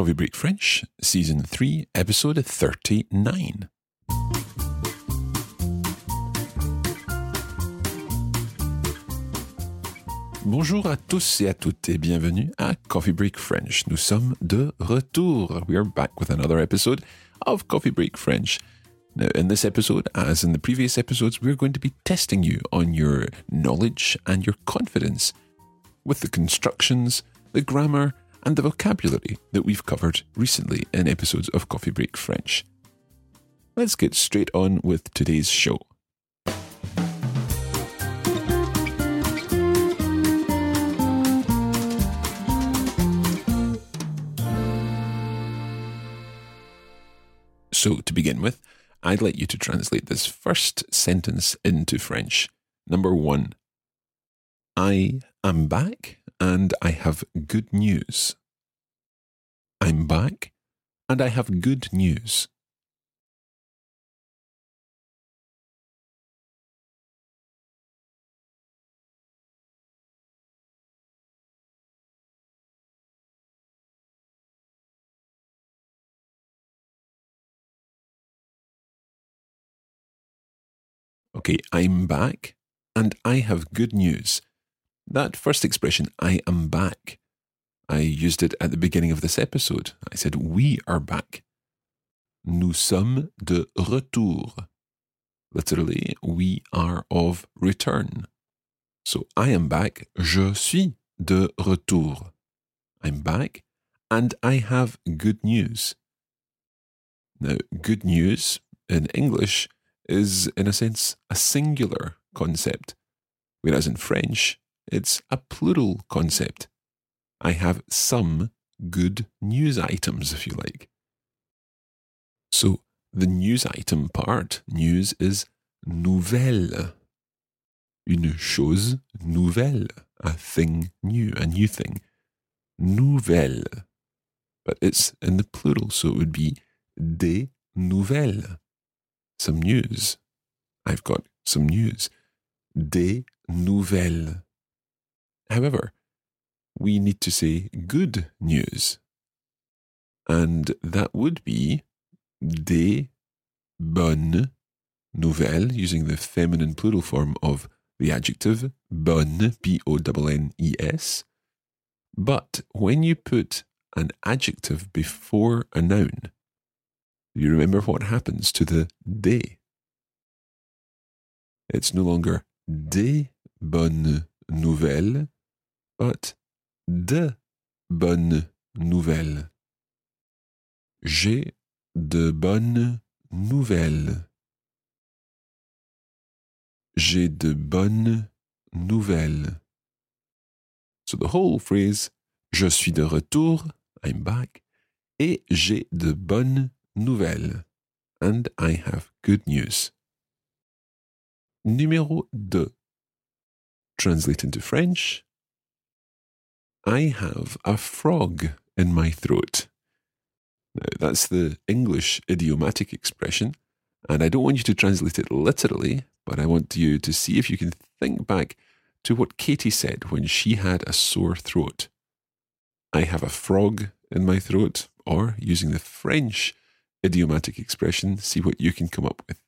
Coffee Break French, Season 3, Episode 39. Bonjour à tous et à toutes et bienvenue à Coffee Break French. Nous sommes de retour. We are back with another episode of Coffee Break French. Now, in this episode, as in the previous episodes, we're going to be testing you on your knowledge and your confidence with the constructions, the grammar, and the vocabulary that we've covered recently in episodes of Coffee Break French. Let's get straight on with today's show. So, to begin with, I'd like you to translate this first sentence into French. Number one I am back and I have good news. I'm back and I have good news. Okay, I'm back and I have good news. That first expression, I am back, I used it at the beginning of this episode. I said, We are back. Nous sommes de retour. Literally, we are of return. So I am back. Je suis de retour. I'm back and I have good news. Now, good news in English is, in a sense, a singular concept, whereas in French, it's a plural concept. I have some good news items, if you like. So, the news item part, news is nouvelle. Une chose nouvelle, a thing new, a new thing. Nouvelle. But it's in the plural, so it would be des nouvelles. Some news. I've got some news. Des nouvelles. However, we need to say good news. And that would be des bonnes nouvelles, using the feminine plural form of the adjective bonne, B O N N E S. But when you put an adjective before a noun, you remember what happens to the des. It's no longer des bonnes nouvelles, but de bonnes nouvelles. J'ai de bonnes nouvelles. J'ai de bonnes nouvelles. So the whole phrase, je suis de retour, I'm back, et j'ai de bonnes nouvelles, and I have good news. Numéro 2. Translate into French. I have a frog in my throat. Now, that's the English idiomatic expression, and I don't want you to translate it literally, but I want you to see if you can think back to what Katie said when she had a sore throat. I have a frog in my throat, or using the French idiomatic expression, see what you can come up with.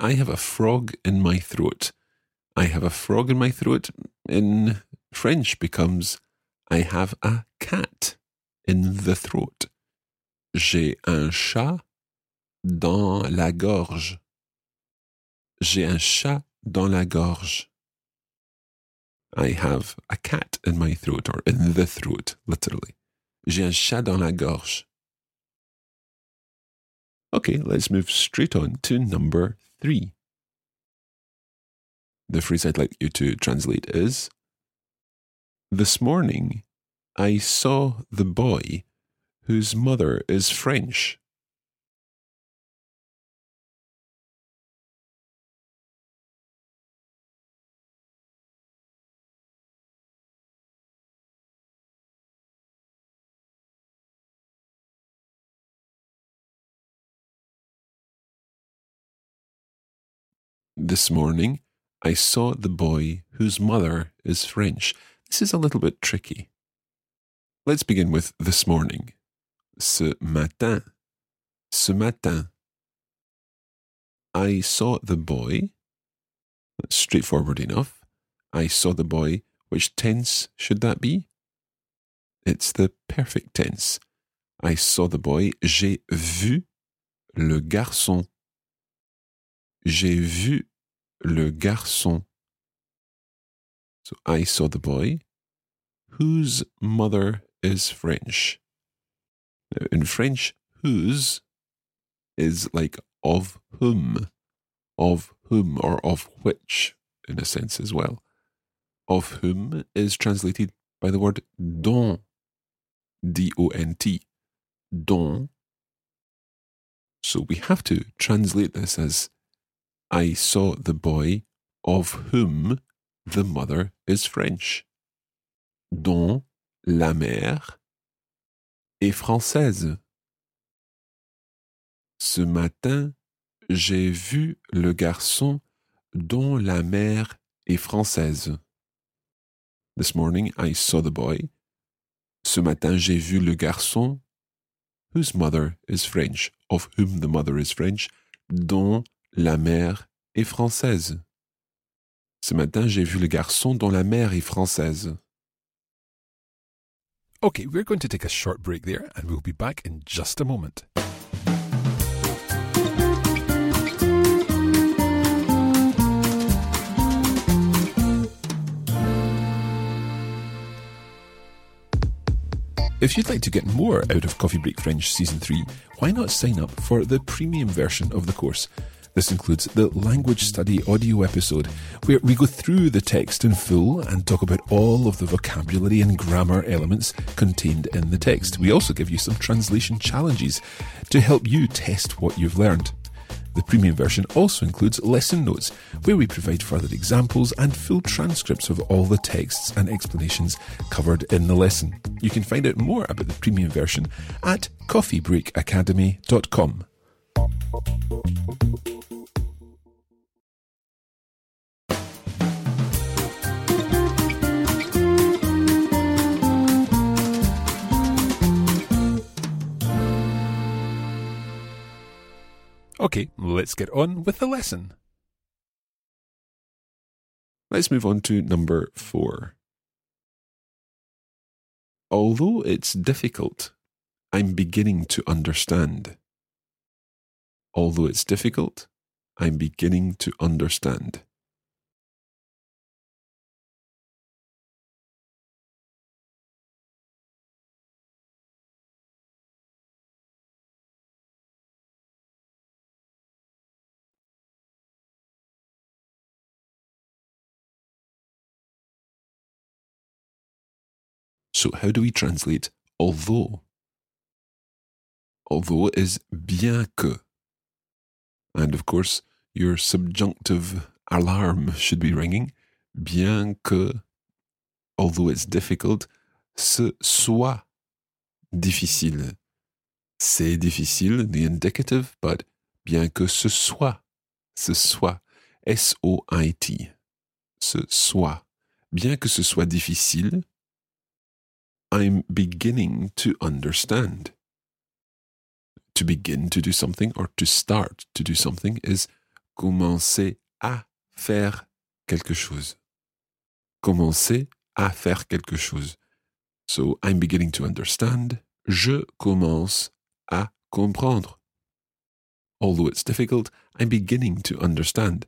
I have a frog in my throat. I have a frog in my throat in French becomes I have a cat in the throat. J'ai un chat dans la gorge. J'ai un chat dans la gorge. I have a cat in my throat or in the throat, literally. J'ai un chat dans la gorge. Okay, let's move straight on to number 3. The phrase I'd like you to translate is This morning I saw the boy whose mother is French. This morning, I saw the boy whose mother is French. This is a little bit tricky. Let's begin with this morning. Ce matin. Ce matin. I saw the boy. That's straightforward enough. I saw the boy. Which tense should that be? It's the perfect tense. I saw the boy. J'ai vu le garçon. J'ai vu le garçon. So I saw the boy whose mother is French. Now, in French, whose is like of whom, of whom, or of which, in a sense as well. Of whom is translated by the word dont, D O N T, dont. So we have to translate this as I saw the boy of whom the mother is French, dont la mère est française. Ce matin, j'ai vu le garçon dont la mère est française. This morning I saw the boy. Ce matin, j'ai vu le garçon whose mother is French, of whom the mother is French, dont la mère est française. Ce matin, j'ai vu le garçon dont la mère est française. Okay, we're going to take a short break there and we'll be back in just a moment. If you'd like to get more out of Coffee Break French Season 3, why not sign up for the premium version of the course? This includes the language study audio episode, where we go through the text in full and talk about all of the vocabulary and grammar elements contained in the text. We also give you some translation challenges to help you test what you've learned. The premium version also includes lesson notes, where we provide further examples and full transcripts of all the texts and explanations covered in the lesson. You can find out more about the premium version at coffeebreakacademy.com. Okay, let's get on with the lesson. Let's move on to number four. Although it's difficult, I'm beginning to understand. Although it's difficult, I'm beginning to understand. So, how do we translate although? Although is bien que. And of course, your subjunctive alarm should be ringing. Bien que, although it's difficult, ce soit difficile. C'est difficile, the indicative, but bien que ce soit, ce soit, S-O-I-T, ce soit. Bien que ce soit difficile, I'm beginning to understand. To begin to do something or to start to do something is commencer à faire quelque chose. Commencer à faire quelque chose. So I'm beginning to understand. Je commence à comprendre. Although it's difficult, I'm beginning to understand.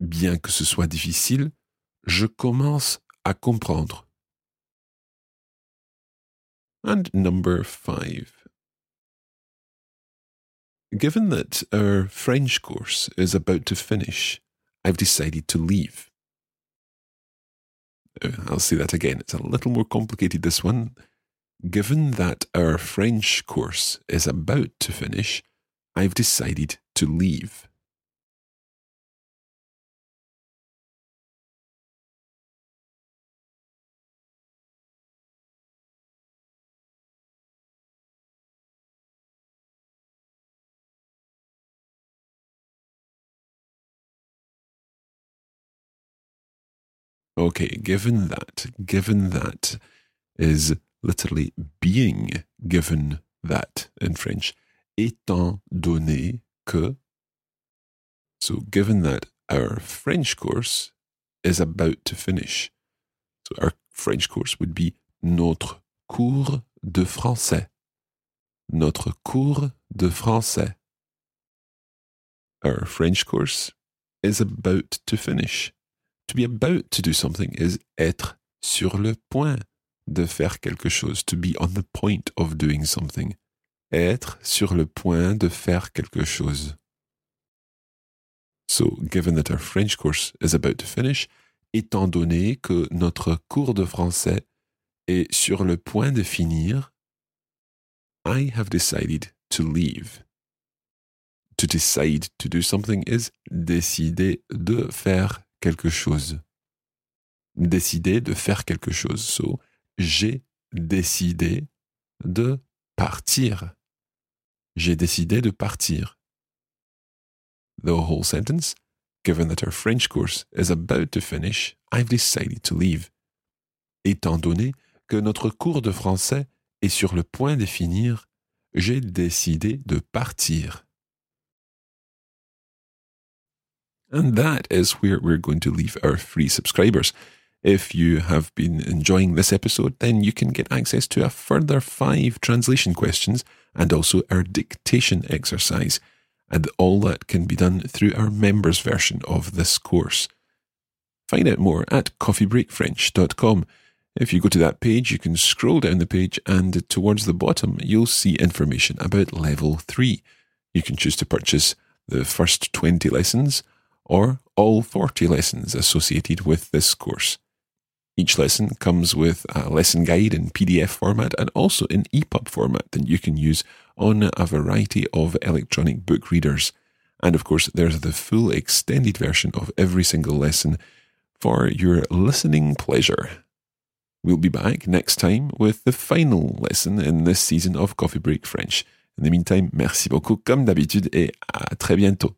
Bien que ce soit difficile, je commence à comprendre. And number five. Given that our French course is about to finish, I've decided to leave. Uh, I'll say that again. It's a little more complicated, this one. Given that our French course is about to finish, I've decided to leave. Okay, given that, given that is literally being given that in French. Étant donné que. So, given that our French course is about to finish. So, our French course would be Notre cours de français. Notre cours de français. Our French course is about to finish. To be about to do something is être sur le point de faire quelque chose. To be on the point of doing something. Être sur le point de faire quelque chose. So, given that our French course is about to finish, étant donné que notre cours de français est sur le point de finir, I have decided to leave. To decide to do something is décider de faire quelque chose. Décider de faire quelque chose. So, j'ai décidé de partir. J'ai décidé de partir. The whole sentence, given that our French course is about to finish, I've decided to leave. Étant donné que notre cours de français est sur le point de finir, j'ai décidé de partir. And that is where we're going to leave our free subscribers. If you have been enjoying this episode, then you can get access to a further five translation questions and also our dictation exercise. And all that can be done through our members version of this course. Find out more at coffeebreakfrench.com. If you go to that page, you can scroll down the page, and towards the bottom, you'll see information about level 3. You can choose to purchase the first 20 lessons or all 40 lessons associated with this course. Each lesson comes with a lesson guide in PDF format and also in EPUB format that you can use on a variety of electronic book readers. And of course, there's the full extended version of every single lesson for your listening pleasure. We'll be back next time with the final lesson in this season of Coffee Break French. In the meantime, merci beaucoup comme d'habitude et à très bientôt.